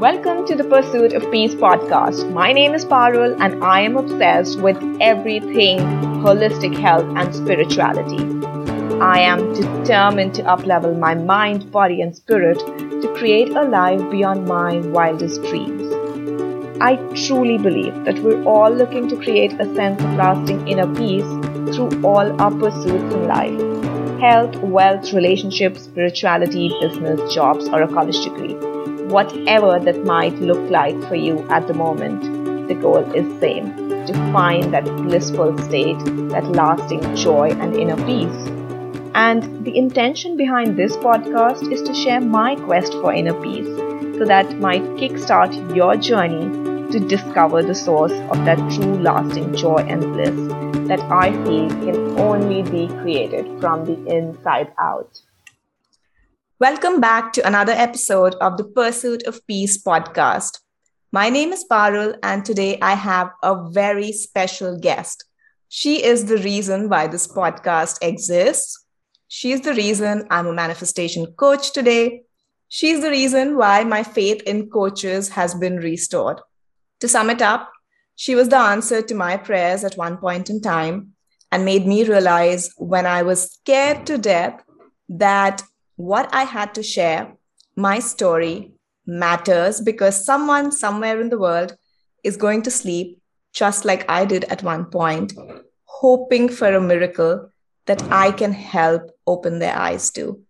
Welcome to the Pursuit of Peace podcast. My name is Parul and I am obsessed with everything holistic health and spirituality. I am determined to uplevel my mind, body, and spirit to create a life beyond my wildest dreams. I truly believe that we're all looking to create a sense of lasting inner peace through all our pursuits in life health, wealth, relationships, spirituality, business, jobs, or a college degree whatever that might look like for you at the moment, the goal is same to find that blissful state, that lasting joy and inner peace. And the intention behind this podcast is to share my quest for inner peace so that might kickstart your journey to discover the source of that true lasting joy and bliss that I feel can only be created from the inside out. Welcome back to another episode of the Pursuit of Peace podcast. My name is Parul, and today I have a very special guest. She is the reason why this podcast exists. She is the reason I'm a manifestation coach today. She's the reason why my faith in coaches has been restored. To sum it up, she was the answer to my prayers at one point in time and made me realize when I was scared to death that what I had to share, my story, matters because someone somewhere in the world is going to sleep just like I did at one point, hoping for a miracle that I can help open their eyes to.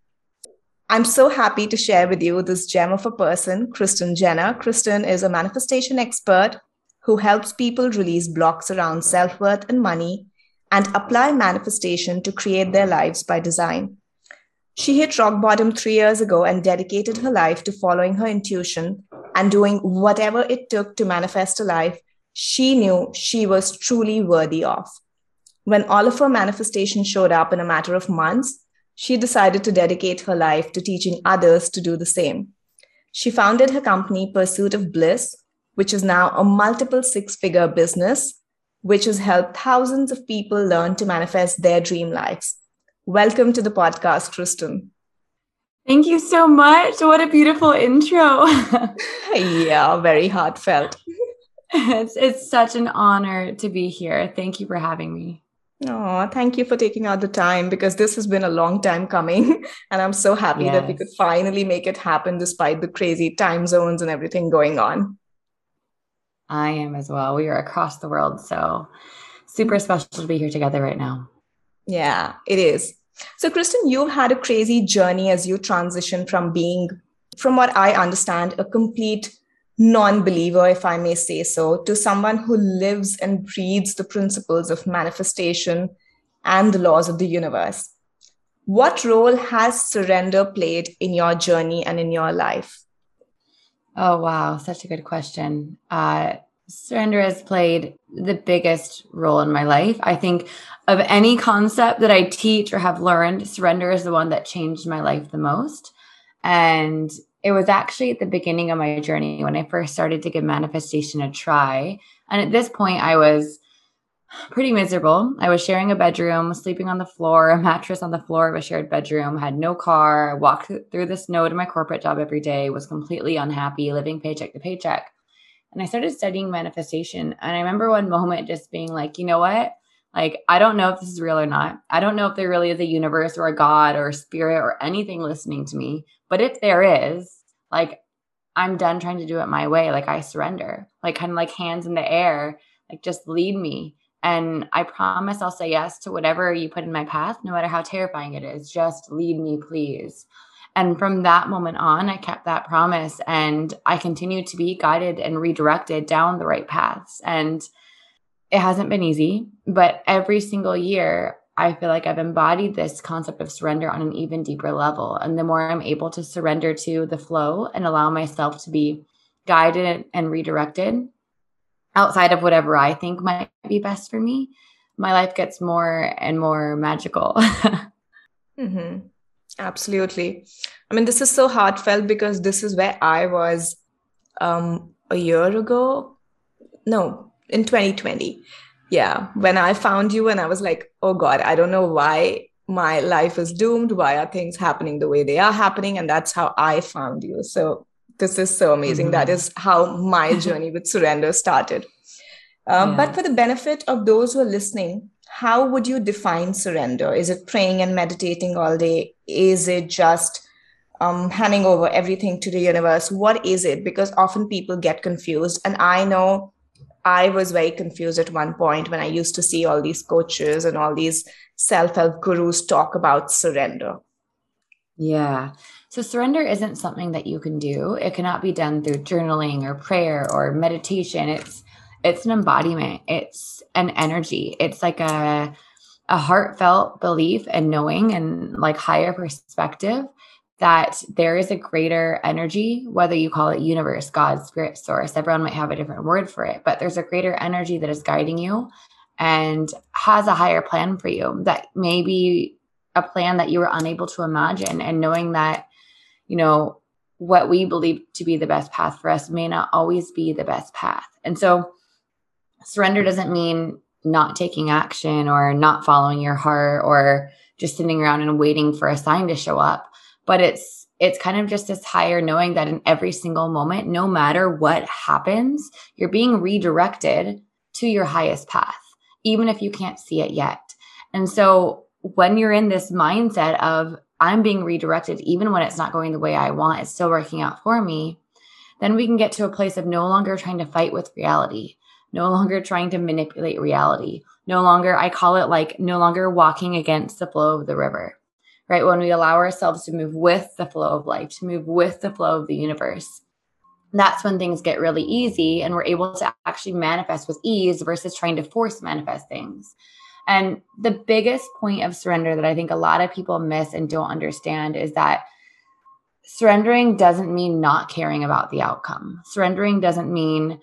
I'm so happy to share with you this gem of a person, Kristen Jenner. Kristen is a manifestation expert who helps people release blocks around self worth and money and apply manifestation to create their lives by design. She hit rock bottom three years ago and dedicated her life to following her intuition and doing whatever it took to manifest a life she knew she was truly worthy of. When all of her manifestations showed up in a matter of months, she decided to dedicate her life to teaching others to do the same. She founded her company, Pursuit of Bliss, which is now a multiple six figure business, which has helped thousands of people learn to manifest their dream lives. Welcome to the podcast, Kristen. Thank you so much. What a beautiful intro. yeah, very heartfelt. It's, it's such an honor to be here. Thank you for having me. Oh, thank you for taking out the time because this has been a long time coming. And I'm so happy yes. that we could finally make it happen despite the crazy time zones and everything going on. I am as well. We are across the world. So super special to be here together right now. Yeah, it is. So, Kristen, you've had a crazy journey as you transition from being, from what I understand, a complete non believer, if I may say so, to someone who lives and breathes the principles of manifestation and the laws of the universe. What role has surrender played in your journey and in your life? Oh, wow. Such a good question. Uh, surrender has played the biggest role in my life. I think of any concept that I teach or have learned, surrender is the one that changed my life the most. And it was actually at the beginning of my journey when I first started to give manifestation a try. And at this point, I was pretty miserable. I was sharing a bedroom, sleeping on the floor, a mattress on the floor of a shared bedroom, had no car, walked through the snow to my corporate job every day, was completely unhappy, living paycheck to paycheck. And I started studying manifestation. And I remember one moment just being like, you know what? Like, I don't know if this is real or not. I don't know if there really is a universe or a God or a spirit or anything listening to me. But if there is, like, I'm done trying to do it my way. Like, I surrender, like, kind of like hands in the air, like, just lead me. And I promise I'll say yes to whatever you put in my path, no matter how terrifying it is. Just lead me, please. And from that moment on, I kept that promise and I continued to be guided and redirected down the right paths. And it hasn't been easy, but every single year, I feel like I've embodied this concept of surrender on an even deeper level. And the more I'm able to surrender to the flow and allow myself to be guided and redirected outside of whatever I think might be best for me, my life gets more and more magical. mm-hmm. Absolutely. I mean, this is so heartfelt because this is where I was um, a year ago. No, in 2020. Yeah, when I found you and I was like, oh God, I don't know why my life is doomed. Why are things happening the way they are happening? And that's how I found you. So this is so amazing. Mm-hmm. That is how my journey with surrender started. Um, yeah. But for the benefit of those who are listening, how would you define surrender? Is it praying and meditating all day? Is it just um, handing over everything to the universe? What is it? Because often people get confused. And I know I was very confused at one point when I used to see all these coaches and all these self help gurus talk about surrender. Yeah. So surrender isn't something that you can do. It cannot be done through journaling or prayer or meditation. It's it's an embodiment. It's an energy. It's like a a heartfelt belief and knowing and like higher perspective that there is a greater energy, whether you call it universe, God, spirit, source, everyone might have a different word for it, but there's a greater energy that is guiding you and has a higher plan for you that may be a plan that you were unable to imagine. And knowing that you know, what we believe to be the best path for us may not always be the best path. And so surrender doesn't mean not taking action or not following your heart or just sitting around and waiting for a sign to show up, but it's it's kind of just this higher knowing that in every single moment, no matter what happens, you're being redirected to your highest path, even if you can't see it yet. And so when you're in this mindset of I'm being redirected, even when it's not going the way I want, it's still working out for me, then we can get to a place of no longer trying to fight with reality, no longer trying to manipulate reality, no longer, I call it like no longer walking against the flow of the river, right? When we allow ourselves to move with the flow of life, to move with the flow of the universe, that's when things get really easy and we're able to actually manifest with ease versus trying to force manifest things. And the biggest point of surrender that I think a lot of people miss and don't understand is that surrendering doesn't mean not caring about the outcome. Surrendering doesn't mean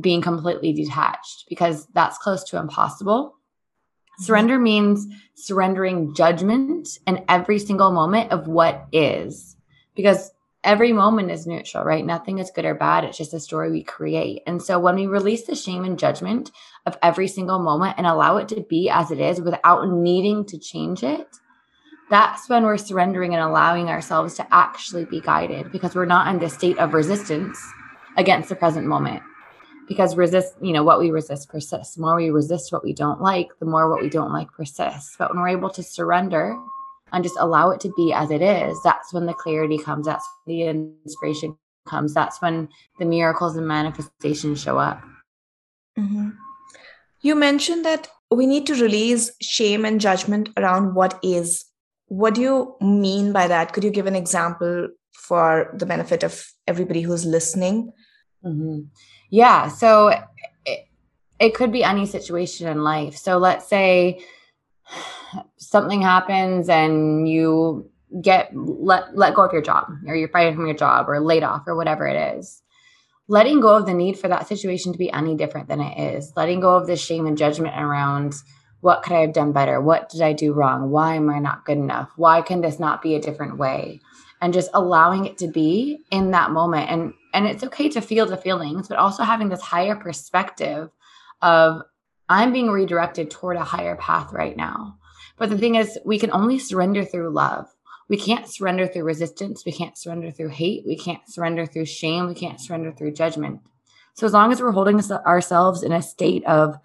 being completely detached because that's close to impossible. Mm-hmm. Surrender means surrendering judgment in every single moment of what is. Because every moment is neutral, right? Nothing is good or bad. It's just a story we create. And so when we release the shame and judgment of every single moment and allow it to be as it is without needing to change it, that's when we're surrendering and allowing ourselves to actually be guided because we're not in this state of resistance against the present moment. Because resist, you know, what we resist persists. The more we resist what we don't like, the more what we don't like persists. But when we're able to surrender and just allow it to be as it is, that's when the clarity comes. That's the inspiration comes. That's when the miracles and manifestations show up. Mm-hmm. You mentioned that we need to release shame and judgment around what is. What do you mean by that? Could you give an example for the benefit of everybody who's listening? Mm-hmm. Yeah. So it, it could be any situation in life. So let's say, something happens and you get let let go of your job or you're fired from your job or laid off or whatever it is. Letting go of the need for that situation to be any different than it is. Letting go of the shame and judgment around what could i have done better? What did i do wrong? Why am i not good enough? Why can this not be a different way? And just allowing it to be in that moment. And and it's okay to feel the feelings but also having this higher perspective of i'm being redirected toward a higher path right now but the thing is, we can only surrender through love. We can't surrender through resistance. We can't surrender through hate. We can't surrender through shame. We can't surrender through judgment. So, as long as we're holding ourselves in a state of,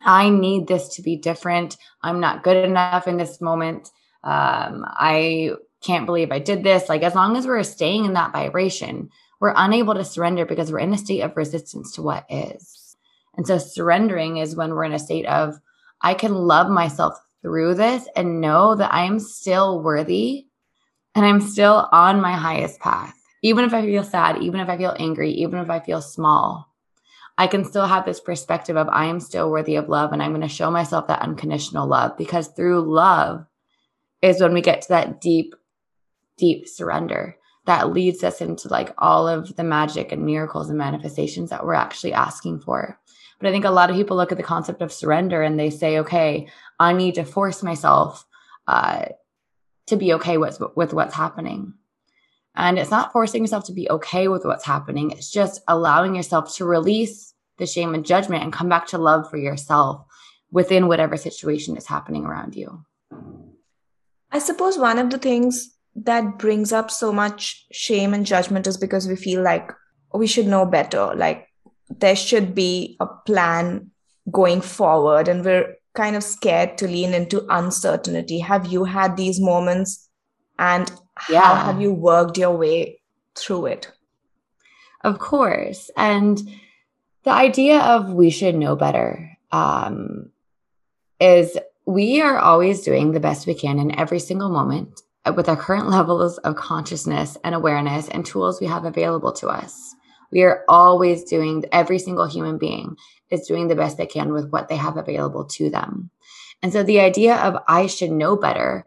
I need this to be different. I'm not good enough in this moment. Um, I can't believe I did this. Like, as long as we're staying in that vibration, we're unable to surrender because we're in a state of resistance to what is. And so, surrendering is when we're in a state of, I can love myself through this and know that I am still worthy and I'm still on my highest path. Even if I feel sad, even if I feel angry, even if I feel small, I can still have this perspective of I am still worthy of love and I'm going to show myself that unconditional love because through love is when we get to that deep, deep surrender that leads us into like all of the magic and miracles and manifestations that we're actually asking for. But I think a lot of people look at the concept of surrender and they say, okay, I need to force myself uh, to be okay with, with what's happening. And it's not forcing yourself to be okay with what's happening. It's just allowing yourself to release the shame and judgment and come back to love for yourself within whatever situation is happening around you. I suppose one of the things that brings up so much shame and judgment is because we feel like we should know better. Like there should be a plan going forward, and we're kind of scared to lean into uncertainty. Have you had these moments? And yeah. how have you worked your way through it? Of course. And the idea of we should know better um, is we are always doing the best we can in every single moment with our current levels of consciousness and awareness and tools we have available to us. We are always doing, every single human being is doing the best they can with what they have available to them. And so the idea of I should know better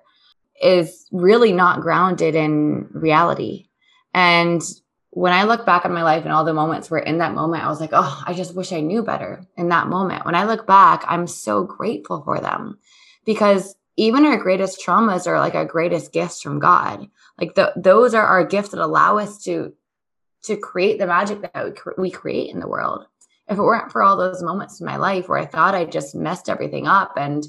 is really not grounded in reality. And when I look back on my life and all the moments where in that moment I was like, oh, I just wish I knew better in that moment. When I look back, I'm so grateful for them because even our greatest traumas are like our greatest gifts from God. Like the, those are our gifts that allow us to to create the magic that we, cre- we create in the world. If it weren't for all those moments in my life where I thought I just messed everything up and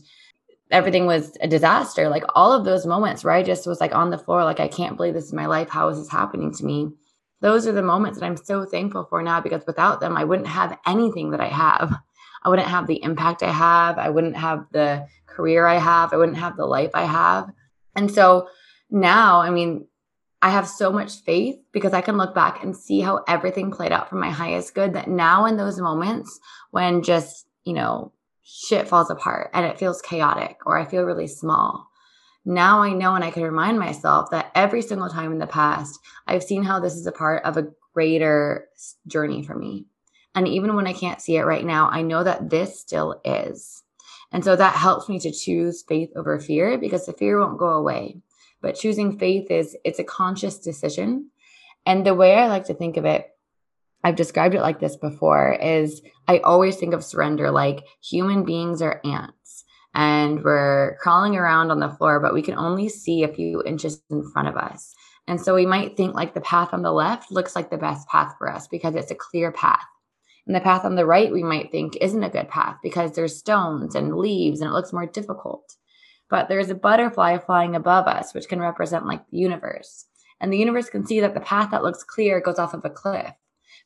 everything was a disaster, like all of those moments where I just was like on the floor, like, I can't believe this is my life. How is this happening to me? Those are the moments that I'm so thankful for now because without them, I wouldn't have anything that I have. I wouldn't have the impact I have. I wouldn't have the career I have. I wouldn't have the life I have. And so now, I mean, I have so much faith because I can look back and see how everything played out for my highest good that now in those moments when just, you know, shit falls apart and it feels chaotic or I feel really small. Now I know and I can remind myself that every single time in the past, I've seen how this is a part of a greater journey for me. And even when I can't see it right now, I know that this still is. And so that helps me to choose faith over fear because the fear won't go away. But choosing faith is it's a conscious decision. And the way I like to think of it, I've described it like this before, is I always think of surrender like human beings are ants and we're crawling around on the floor, but we can only see a few inches in front of us. And so we might think like the path on the left looks like the best path for us because it's a clear path. And the path on the right, we might think isn't a good path because there's stones and leaves and it looks more difficult. But there's a butterfly flying above us, which can represent like the universe. And the universe can see that the path that looks clear goes off of a cliff.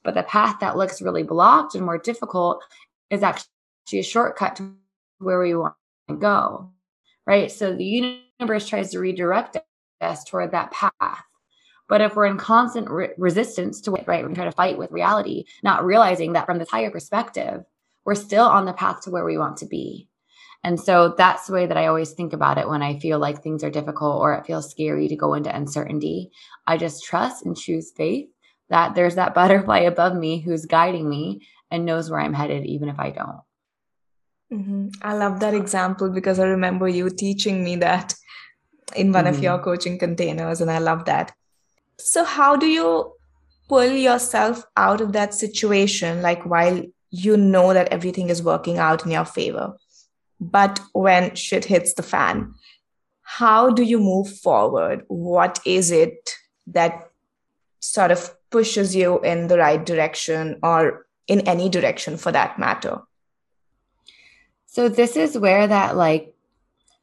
But the path that looks really blocked and more difficult is actually a shortcut to where we want to go. Right. So the universe tries to redirect us toward that path. But if we're in constant re- resistance to it, right, we try to fight with reality, not realizing that from this higher perspective, we're still on the path to where we want to be. And so that's the way that I always think about it when I feel like things are difficult or it feels scary to go into uncertainty. I just trust and choose faith that there's that butterfly above me who's guiding me and knows where I'm headed, even if I don't. Mm-hmm. I love that example because I remember you teaching me that in one mm-hmm. of your coaching containers, and I love that. So, how do you pull yourself out of that situation, like while you know that everything is working out in your favor? But when shit hits the fan, how do you move forward? What is it that sort of pushes you in the right direction or in any direction for that matter? So, this is where that like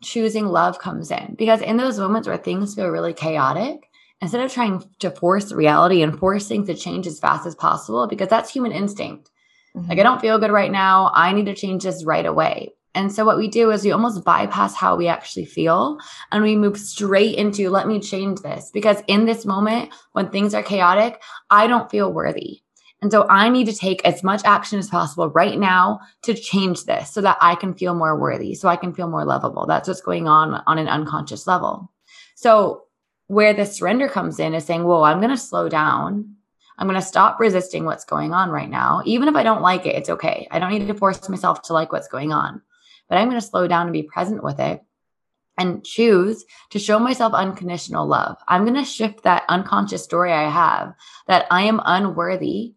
choosing love comes in because in those moments where things feel really chaotic, instead of trying to force reality and force things to change as fast as possible, because that's human instinct. Mm-hmm. Like, I don't feel good right now. I need to change this right away. And so what we do is we almost bypass how we actually feel and we move straight into let me change this because in this moment when things are chaotic, I don't feel worthy. And so I need to take as much action as possible right now to change this so that I can feel more worthy, so I can feel more lovable. That's what's going on on an unconscious level. So where the surrender comes in is saying, Whoa, I'm going to slow down. I'm going to stop resisting what's going on right now. Even if I don't like it, it's okay. I don't need to force myself to like what's going on but I'm going to slow down and be present with it and choose to show myself unconditional love. I'm going to shift that unconscious story I have that I am unworthy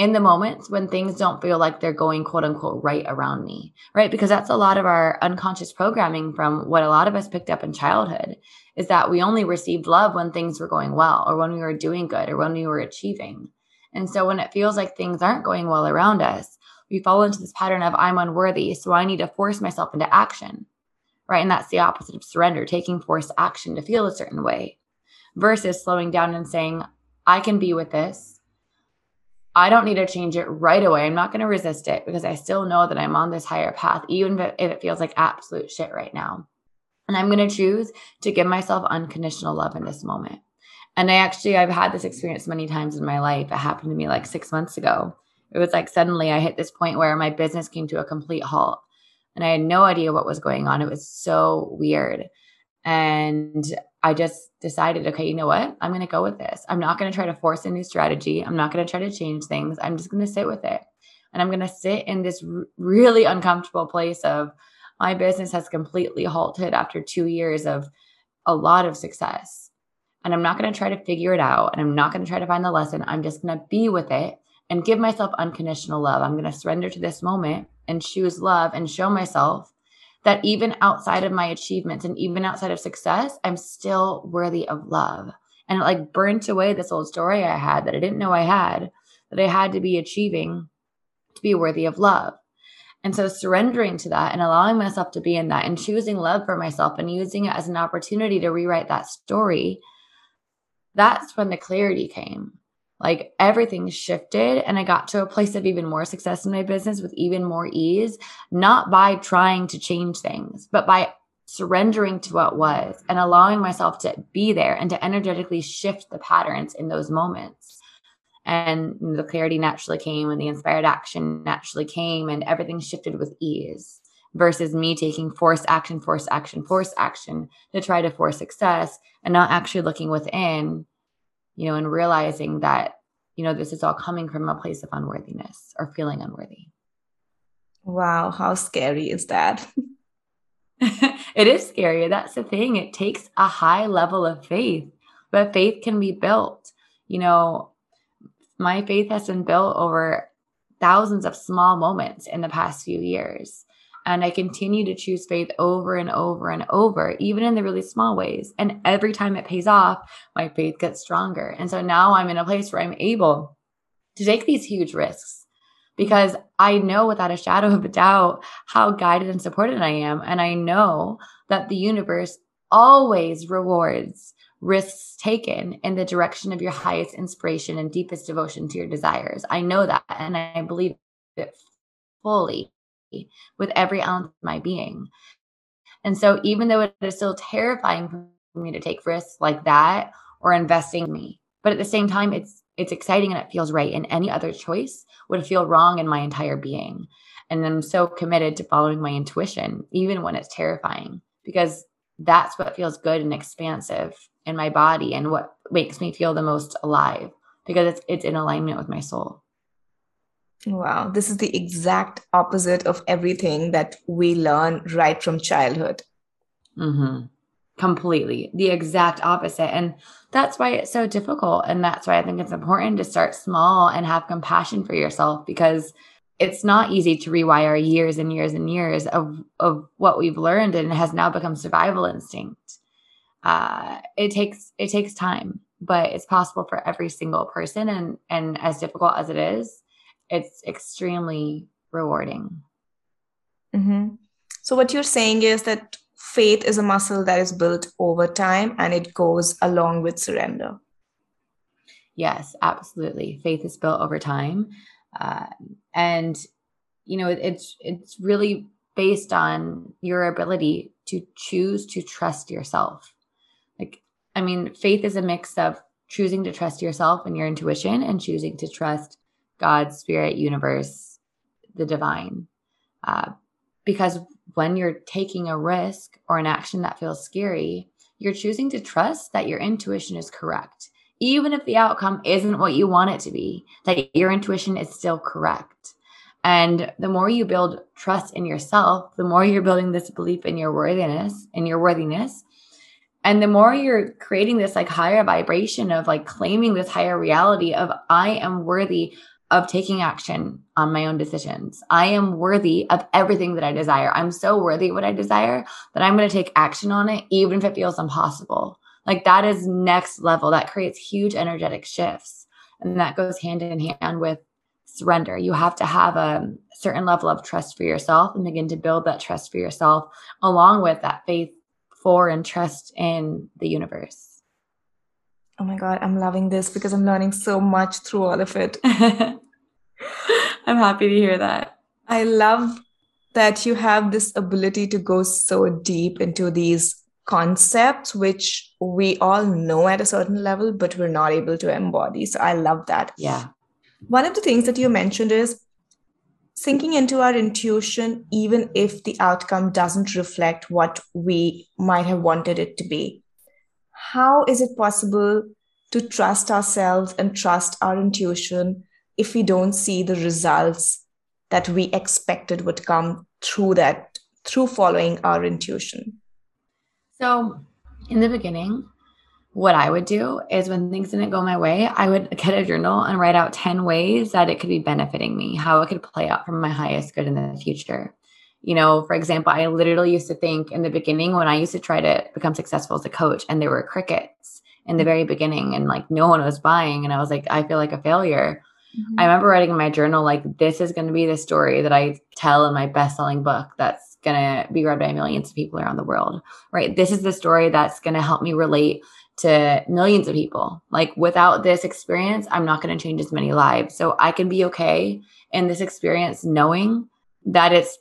in the moments when things don't feel like they're going quote unquote right around me, right? Because that's a lot of our unconscious programming from what a lot of us picked up in childhood is that we only received love when things were going well or when we were doing good or when we were achieving. And so when it feels like things aren't going well around us, we fall into this pattern of I'm unworthy, so I need to force myself into action. Right. And that's the opposite of surrender, taking forced action to feel a certain way. versus slowing down and saying, I can be with this. I don't need to change it right away. I'm not going to resist it because I still know that I'm on this higher path, even if it feels like absolute shit right now. And I'm going to choose to give myself unconditional love in this moment. And I actually, I've had this experience many times in my life. It happened to me like six months ago. It was like suddenly I hit this point where my business came to a complete halt and I had no idea what was going on. It was so weird. And I just decided, okay, you know what? I'm going to go with this. I'm not going to try to force a new strategy. I'm not going to try to change things. I'm just going to sit with it. And I'm going to sit in this r- really uncomfortable place of my business has completely halted after two years of a lot of success. And I'm not going to try to figure it out. And I'm not going to try to find the lesson. I'm just going to be with it and give myself unconditional love. I'm going to surrender to this moment and choose love and show myself that even outside of my achievements and even outside of success, I'm still worthy of love. And it like burnt away this old story I had that I didn't know I had, that I had to be achieving to be worthy of love. And so surrendering to that and allowing myself to be in that and choosing love for myself and using it as an opportunity to rewrite that story, that's when the clarity came like everything shifted and I got to a place of even more success in my business with even more ease, not by trying to change things, but by surrendering to what was and allowing myself to be there and to energetically shift the patterns in those moments. And the clarity naturally came and the inspired action naturally came and everything shifted with ease versus me taking forced action, forced action, forced action to try to force success and not actually looking within you know, and realizing that, you know, this is all coming from a place of unworthiness or feeling unworthy. Wow, how scary is that? it is scary. That's the thing. It takes a high level of faith, but faith can be built. You know, my faith has been built over thousands of small moments in the past few years. And I continue to choose faith over and over and over, even in the really small ways. And every time it pays off, my faith gets stronger. And so now I'm in a place where I'm able to take these huge risks because I know without a shadow of a doubt how guided and supported I am. And I know that the universe always rewards risks taken in the direction of your highest inspiration and deepest devotion to your desires. I know that and I believe it fully with every ounce of my being. And so, even though it is still terrifying for me to take risks like that or investing in me, but at the same time, it's it's exciting and it feels right. And any other choice would feel wrong in my entire being. And I'm so committed to following my intuition, even when it's terrifying, because that's what feels good and expansive in my body and what makes me feel the most alive because it's it's in alignment with my soul. Wow, this is the exact opposite of everything that we learn right from childhood. Mm-hmm. Completely. The exact opposite. And that's why it's so difficult. And that's why I think it's important to start small and have compassion for yourself because it's not easy to rewire years and years and years of, of what we've learned and has now become survival instinct. Uh, it takes it takes time, but it's possible for every single person. And and as difficult as it is, it's extremely rewarding. Mm-hmm. So, what you're saying is that faith is a muscle that is built over time and it goes along with surrender. Yes, absolutely. Faith is built over time. Uh, and, you know, it's, it's really based on your ability to choose to trust yourself. Like, I mean, faith is a mix of choosing to trust yourself and your intuition and choosing to trust God, spirit, universe, the divine. Uh, because when you're taking a risk or an action that feels scary, you're choosing to trust that your intuition is correct. Even if the outcome isn't what you want it to be, that your intuition is still correct. And the more you build trust in yourself, the more you're building this belief in your worthiness, in your worthiness. And the more you're creating this like higher vibration of like claiming this higher reality of I am worthy of taking action on my own decisions. I am worthy of everything that I desire. I'm so worthy of what I desire that I'm going to take action on it, even if it feels impossible. Like that is next level. That creates huge energetic shifts. And that goes hand in hand with surrender. You have to have a certain level of trust for yourself and begin to build that trust for yourself along with that faith for and trust in the universe. Oh my God, I'm loving this because I'm learning so much through all of it. I'm happy to hear that. I love that you have this ability to go so deep into these concepts, which we all know at a certain level, but we're not able to embody. So I love that. Yeah. One of the things that you mentioned is sinking into our intuition, even if the outcome doesn't reflect what we might have wanted it to be. How is it possible to trust ourselves and trust our intuition if we don't see the results that we expected would come through that, through following our intuition? So, in the beginning, what I would do is when things didn't go my way, I would get a journal and write out 10 ways that it could be benefiting me, how it could play out for my highest good in the future. You know, for example, I literally used to think in the beginning when I used to try to become successful as a coach and there were crickets in the very beginning and like no one was buying. And I was like, I feel like a failure. Mm-hmm. I remember writing in my journal, like, this is going to be the story that I tell in my best selling book that's going to be read by millions of people around the world, right? This is the story that's going to help me relate to millions of people. Like without this experience, I'm not going to change as many lives. So I can be okay in this experience knowing that it's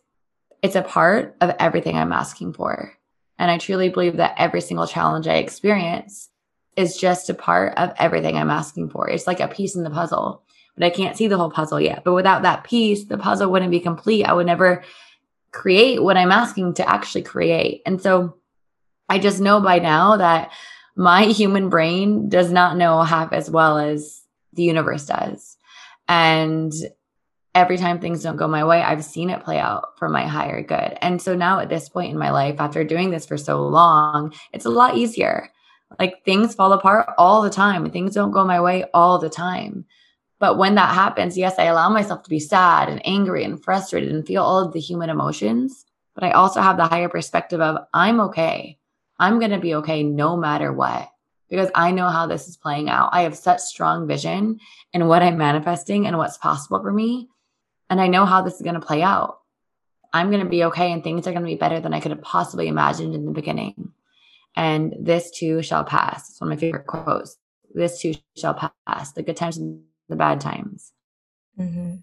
it's a part of everything I'm asking for. And I truly believe that every single challenge I experience is just a part of everything I'm asking for. It's like a piece in the puzzle, but I can't see the whole puzzle yet. But without that piece, the puzzle wouldn't be complete. I would never create what I'm asking to actually create. And so I just know by now that my human brain does not know half as well as the universe does. And every time things don't go my way, I've seen it play out for my higher good. And so now at this point in my life, after doing this for so long, it's a lot easier. Like things fall apart all the time, things don't go my way all the time. But when that happens, yes, I allow myself to be sad and angry and frustrated and feel all of the human emotions. But I also have the higher perspective of I'm okay. I'm going to be okay no matter what because I know how this is playing out. I have such strong vision in what I'm manifesting and what's possible for me. And I know how this is going to play out. I'm going to be okay and things are going to be better than I could have possibly imagined in the beginning. And this too shall pass. It's one of my favorite quotes. This too shall pass. The good times and the bad times. Mm-hmm.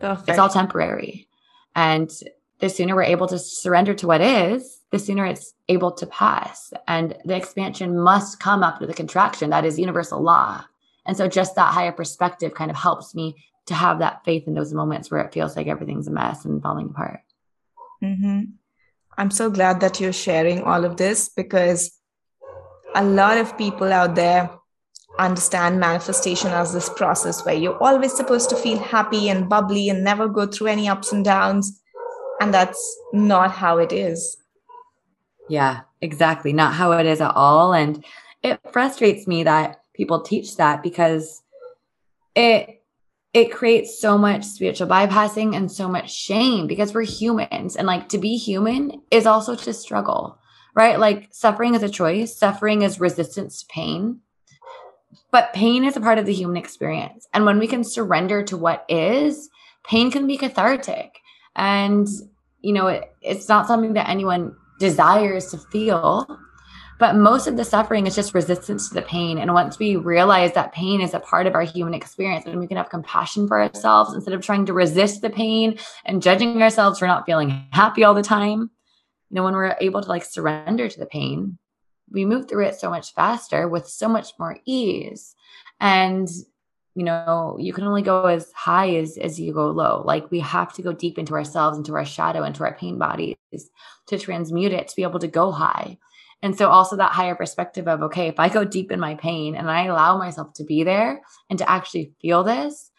It's all temporary. And the sooner we're able to surrender to what is, the sooner it's able to pass. And the expansion must come after the contraction. That is universal law. And so just that higher perspective kind of helps me to have that faith in those moments where it feels like everything's a mess and falling apart. Mm-hmm. I'm so glad that you're sharing all of this because a lot of people out there understand manifestation as this process where you're always supposed to feel happy and bubbly and never go through any ups and downs. And that's not how it is. Yeah, exactly. Not how it is at all. And it frustrates me that people teach that because it it creates so much spiritual bypassing and so much shame because we're humans. And like to be human is also to struggle right? Like suffering is a choice. Suffering is resistance to pain. But pain is a part of the human experience. And when we can surrender to what is pain can be cathartic. And you know it, it's not something that anyone desires to feel. But most of the suffering is just resistance to the pain. And once we realize that pain is a part of our human experience and we can have compassion for ourselves instead of trying to resist the pain and judging ourselves for not feeling happy all the time, you know, when we're able to like surrender to the pain, we move through it so much faster with so much more ease. And you know you can only go as high as as you go low like we have to go deep into ourselves into our shadow into our pain bodies to transmute it to be able to go high and so also that higher perspective of okay if i go deep in my pain and i allow myself to be there and to actually feel this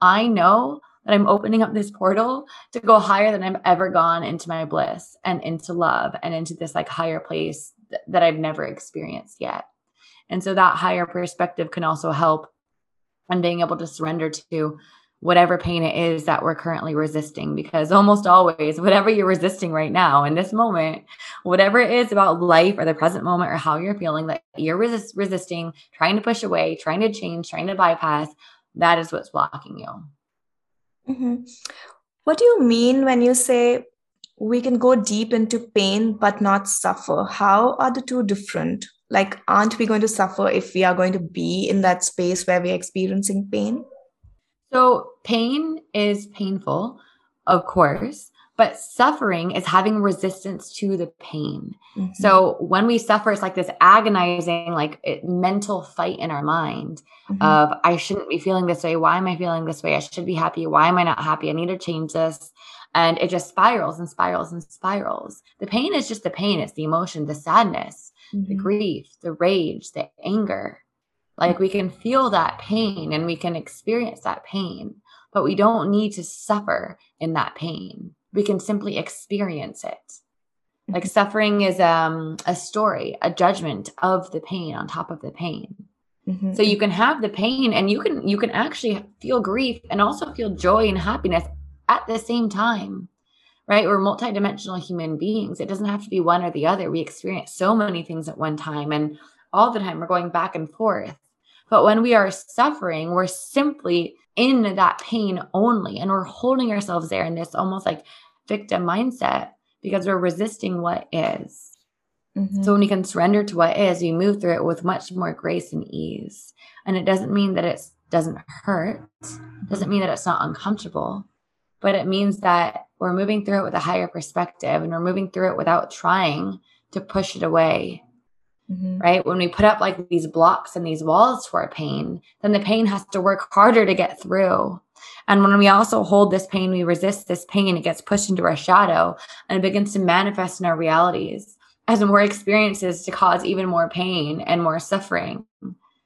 i know that i'm opening up this portal to go higher than i've ever gone into my bliss and into love and into this like higher place th- that i've never experienced yet. And so that higher perspective can also help and being able to surrender to whatever pain it is that we're currently resisting because almost always whatever you're resisting right now in this moment whatever it is about life or the present moment or how you're feeling that you're resist- resisting trying to push away trying to change trying to bypass that is what's blocking you mm-hmm. what do you mean when you say we can go deep into pain but not suffer how are the two different Like, aren't we going to suffer if we are going to be in that space where we're experiencing pain? So, pain is painful, of course, but suffering is having resistance to the pain. Mm-hmm. So, when we suffer, it's like this agonizing, like it, mental fight in our mind mm-hmm. of, I shouldn't be feeling this way. Why am I feeling this way? I should be happy. Why am I not happy? I need to change this. And it just spirals and spirals and spirals. The pain is just the pain, it's the emotion, the sadness, mm-hmm. the grief, the rage, the anger. Like we can feel that pain and we can experience that pain, but we don't need to suffer in that pain. We can simply experience it. Like mm-hmm. suffering is um, a story, a judgment of the pain on top of the pain. Mm-hmm. So you can have the pain and you can you can actually feel grief and also feel joy and happiness at the same time. Right? We're multidimensional human beings. It doesn't have to be one or the other. We experience so many things at one time and all the time we're going back and forth. But when we are suffering, we're simply in that pain only and we're holding ourselves there in this almost like victim mindset because we're resisting what is. Mm-hmm. So when we can surrender to what is, we move through it with much more grace and ease. And it doesn't mean that it doesn't hurt, it doesn't mean that it's not uncomfortable, but it means that we're moving through it with a higher perspective and we're moving through it without trying to push it away Mm-hmm. Right. When we put up like these blocks and these walls for our pain, then the pain has to work harder to get through. And when we also hold this pain, we resist this pain, it gets pushed into our shadow and it begins to manifest in our realities as more experiences to cause even more pain and more suffering.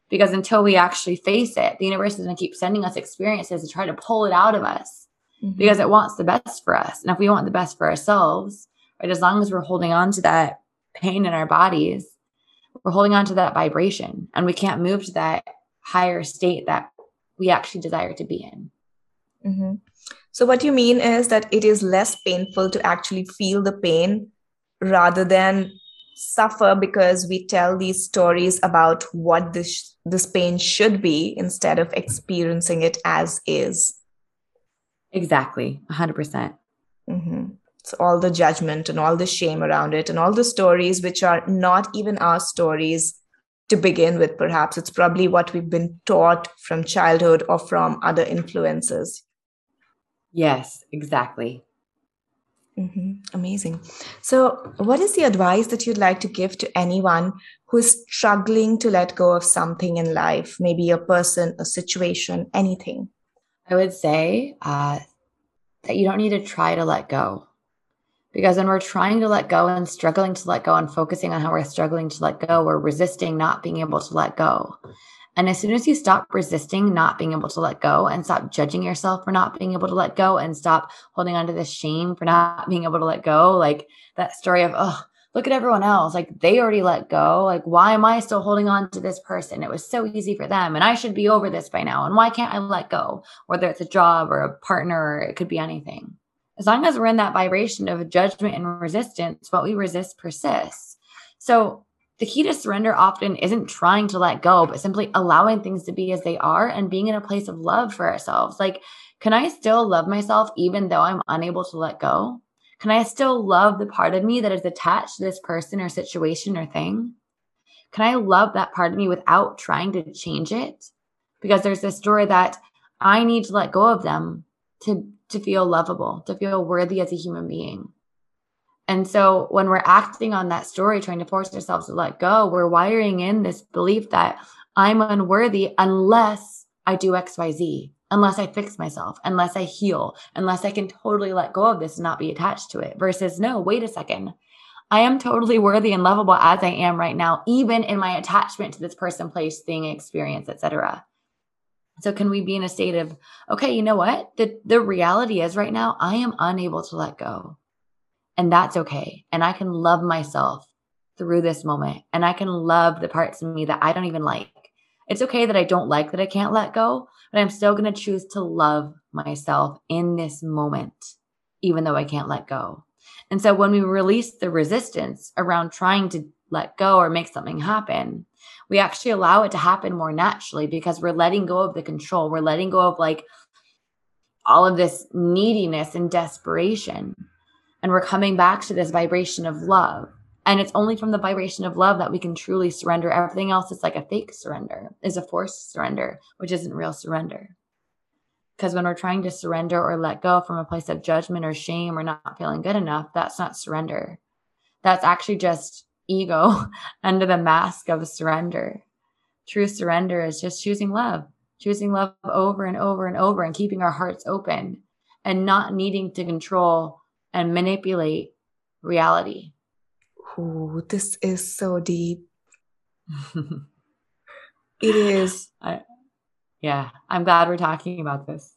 Because until we actually face it, the universe is going to keep sending us experiences to try to pull it out of us mm-hmm. because it wants the best for us. And if we want the best for ourselves, right, as long as we're holding on to that pain in our bodies, we're holding on to that vibration and we can't move to that higher state that we actually desire to be in. Mm-hmm. So, what you mean is that it is less painful to actually feel the pain rather than suffer because we tell these stories about what this this pain should be instead of experiencing it as is. Exactly, 100%. Mm-hmm all the judgment and all the shame around it and all the stories which are not even our stories to begin with perhaps. It's probably what we've been taught from childhood or from other influences. Yes exactly. Mm-hmm. amazing. So what is the advice that you'd like to give to anyone who is struggling to let go of something in life? Maybe a person a situation anything. I would say uh, that you don't need to try to let go because when we're trying to let go and struggling to let go and focusing on how we're struggling to let go, we're resisting not being able to let go. And as soon as you stop resisting not being able to let go and stop judging yourself for not being able to let go and stop holding on to this shame for not being able to let go, like that story of, oh, look at everyone else. Like they already let go. Like, why am I still holding on to this person? It was so easy for them. And I should be over this by now. And why can't I let go? Whether it's a job or a partner, or it could be anything as long as we're in that vibration of judgment and resistance, what we resist persists. So the key to surrender often isn't trying to let go, but simply allowing things to be as they are and being in a place of love for ourselves. Like, can I still love myself even though I'm unable to let go? Can I still love the part of me that is attached to this person or situation or thing? Can I love that part of me without trying to change it? Because there's this story that I need to let go of them to to feel lovable, to feel worthy as a human being. And so when we're acting on that story, trying to force ourselves to let go, we're wiring in this belief that I'm unworthy unless I do XYZ, unless I fix myself, unless I heal, unless I can totally let go of this and not be attached to it. Versus, no, wait a second. I am totally worthy and lovable as I am right now, even in my attachment to this person, place, thing, experience, etc. So can we be in a state of, okay, you know what? The the reality is right now I am unable to let go. And that's okay. And I can love myself through this moment. And I can love the parts of me that I don't even like. It's okay that I don't like that I can't let go, but I'm still going to choose to love myself in this moment, even though I can't let go. And so when we release the resistance around trying to let go or make something happen, we actually allow it to happen more naturally because we're letting go of the control. We're letting go of like all of this neediness and desperation. And we're coming back to this vibration of love. And it's only from the vibration of love that we can truly surrender. Everything else is like a fake surrender, is a forced surrender, which isn't real surrender. Because when we're trying to surrender or let go from a place of judgment or shame or not feeling good enough, that's not surrender. That's actually just ego under the mask of surrender. True surrender is just choosing love, choosing love over and over and over and keeping our hearts open and not needing to control and manipulate reality. Ooh, this is so deep. it is. I, yeah, I'm glad we're talking about this.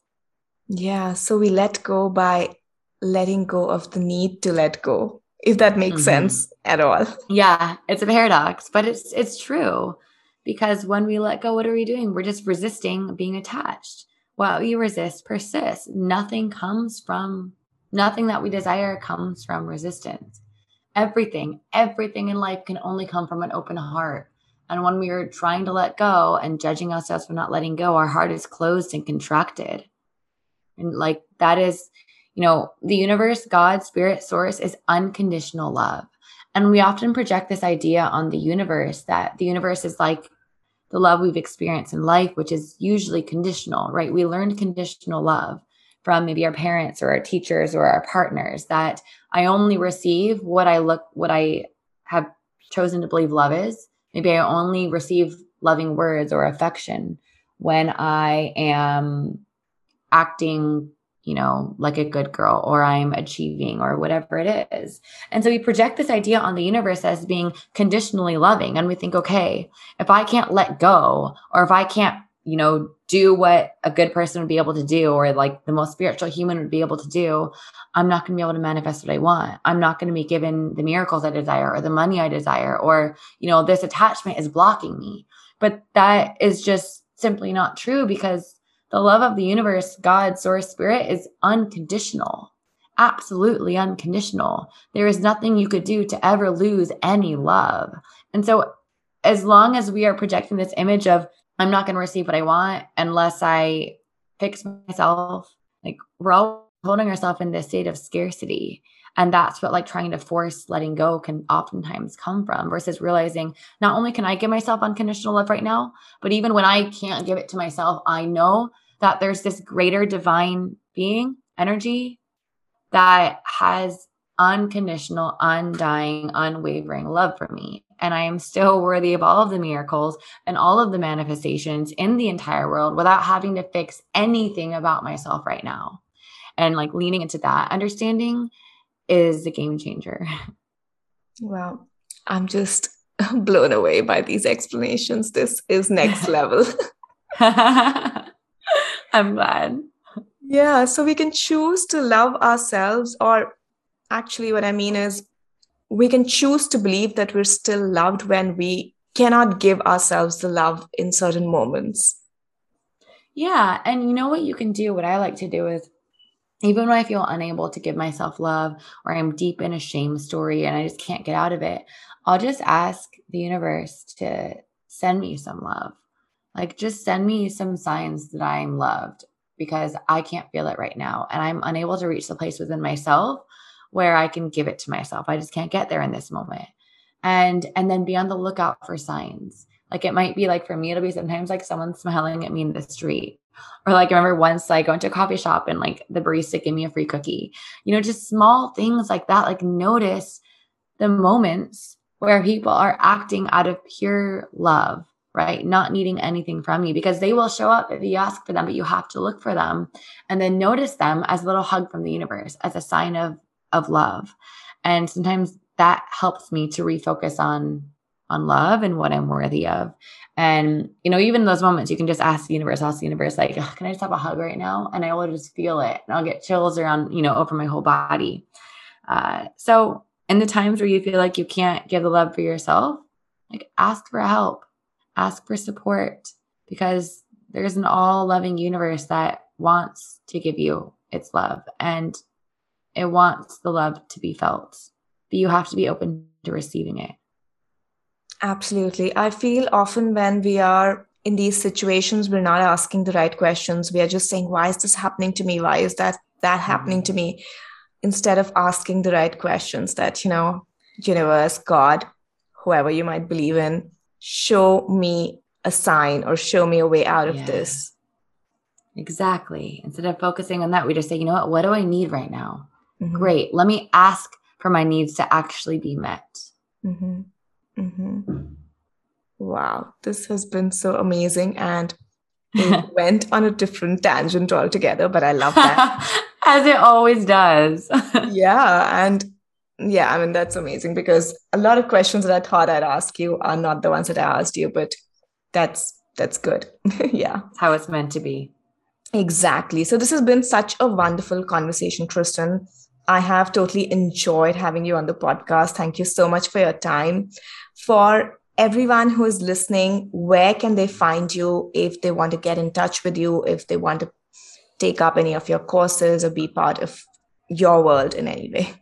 Yeah, so we let go by letting go of the need to let go, if that makes mm-hmm. sense at all. Yeah, it's a paradox, but it's it's true. Because when we let go, what are we doing? We're just resisting being attached. What we resist persists. Nothing comes from nothing that we desire comes from resistance. Everything, everything in life can only come from an open heart. And when we are trying to let go and judging ourselves for not letting go, our heart is closed and contracted. And like that is, you know, the universe, God, spirit, source is unconditional love. And we often project this idea on the universe that the universe is like the love we've experienced in life, which is usually conditional, right? We learned conditional love from maybe our parents or our teachers or our partners that I only receive what I look, what I have chosen to believe love is. Maybe I only receive loving words or affection when I am acting, you know, like a good girl or I'm achieving or whatever it is. And so we project this idea on the universe as being conditionally loving. And we think, okay, if I can't let go or if I can't, you know, do what a good person would be able to do or like the most spiritual human would be able to do, I'm not going to be able to manifest what I want. I'm not going to be given the miracles I desire or the money I desire or, you know, this attachment is blocking me. But that is just simply not true because the love of the universe, God, source, spirit is unconditional. Absolutely unconditional. There is nothing you could do to ever lose any love. And so as long as we are projecting this image of I'm not going to receive what I want unless I fix myself. Like we're all holding ourselves in this state of scarcity. And that's what like trying to force letting go can oftentimes come from versus realizing not only can I give myself unconditional love right now, but even when I can't give it to myself, I know that there's this greater divine being energy that has unconditional, undying, unwavering love for me and I am still worthy of all of the miracles and all of the manifestations in the entire world without having to fix anything about myself right now. And like leaning into that understanding is a game changer. Wow. I'm just blown away by these explanations. This is next level. I'm glad. Yeah. So we can choose to love ourselves, or actually, what I mean is, we can choose to believe that we're still loved when we cannot give ourselves the love in certain moments. Yeah. And you know what you can do? What I like to do is even when I feel unable to give myself love or I'm deep in a shame story and I just can't get out of it, I'll just ask the universe to send me some love. Like, just send me some signs that I'm loved because I can't feel it right now. And I'm unable to reach the place within myself where I can give it to myself. I just can't get there in this moment. And and then be on the lookout for signs. Like it might be like for me, it'll be sometimes like someone smiling at me in the street. Or like I remember once like going to a coffee shop and like the barista gave me a free cookie. You know, just small things like that. Like notice the moments where people are acting out of pure love, right? Not needing anything from you because they will show up if you ask for them, but you have to look for them and then notice them as a little hug from the universe, as a sign of of love. And sometimes that helps me to refocus on on love and what I'm worthy of. And you know, even those moments, you can just ask the universe, ask the universe, like, can I just have a hug right now? And I will just feel it, and I'll get chills around, you know, over my whole body. Uh, so, in the times where you feel like you can't give the love for yourself, like ask for help, ask for support, because there's an all loving universe that wants to give you its love, and it wants the love to be felt, but you have to be open to receiving it. Absolutely. I feel often when we are in these situations, we're not asking the right questions. We are just saying, why is this happening to me? Why is that that happening to me? Instead of asking the right questions that, you know, universe, God, whoever you might believe in, show me a sign or show me a way out of yeah. this. Exactly. Instead of focusing on that, we just say, you know what? What do I need right now? Mm-hmm. Great. Let me ask for my needs to actually be met. Mm-hmm. Mm-hmm. Wow. This has been so amazing. And it went on a different tangent altogether, but I love that. As it always does. yeah. And yeah, I mean, that's amazing because a lot of questions that I thought I'd ask you are not the ones that I asked you, but that's that's good. yeah. How it's meant to be. Exactly. So this has been such a wonderful conversation, Kristen. I have totally enjoyed having you on the podcast. Thank you so much for your time. For everyone who is listening, where can they find you if they want to get in touch with you, if they want to take up any of your courses or be part of your world in any way?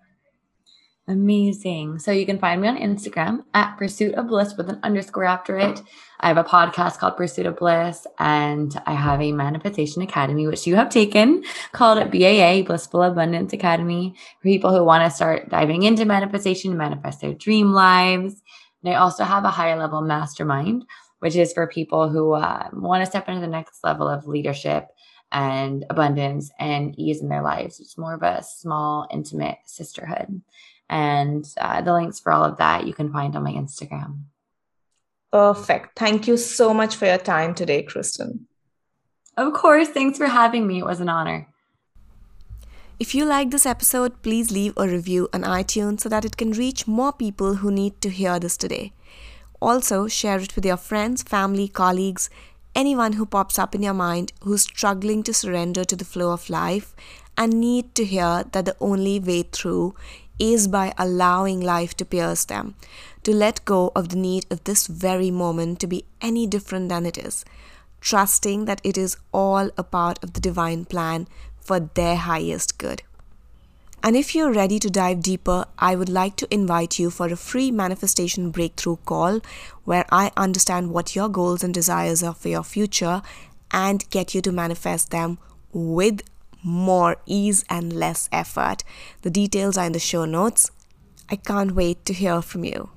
Amazing. So you can find me on Instagram at Pursuit of Bliss with an underscore after it. I have a podcast called Pursuit of Bliss, and I have a manifestation academy, which you have taken, called BAA, Blissful Abundance Academy, for people who want to start diving into manifestation, manifest their dream lives. And I also have a higher level mastermind, which is for people who uh, want to step into the next level of leadership and abundance and ease in their lives. It's more of a small, intimate sisterhood. And uh, the links for all of that you can find on my Instagram. Perfect. Thank you so much for your time today, Kristen. Of course. Thanks for having me. It was an honor. If you like this episode, please leave a review on iTunes so that it can reach more people who need to hear this today. Also, share it with your friends, family, colleagues, anyone who pops up in your mind who's struggling to surrender to the flow of life and need to hear that the only way through is by allowing life to pierce them, to let go of the need of this very moment to be any different than it is, trusting that it is all a part of the divine plan for their highest good. And if you're ready to dive deeper, I would like to invite you for a free manifestation breakthrough call where I understand what your goals and desires are for your future and get you to manifest them with more ease and less effort. The details are in the show notes. I can't wait to hear from you.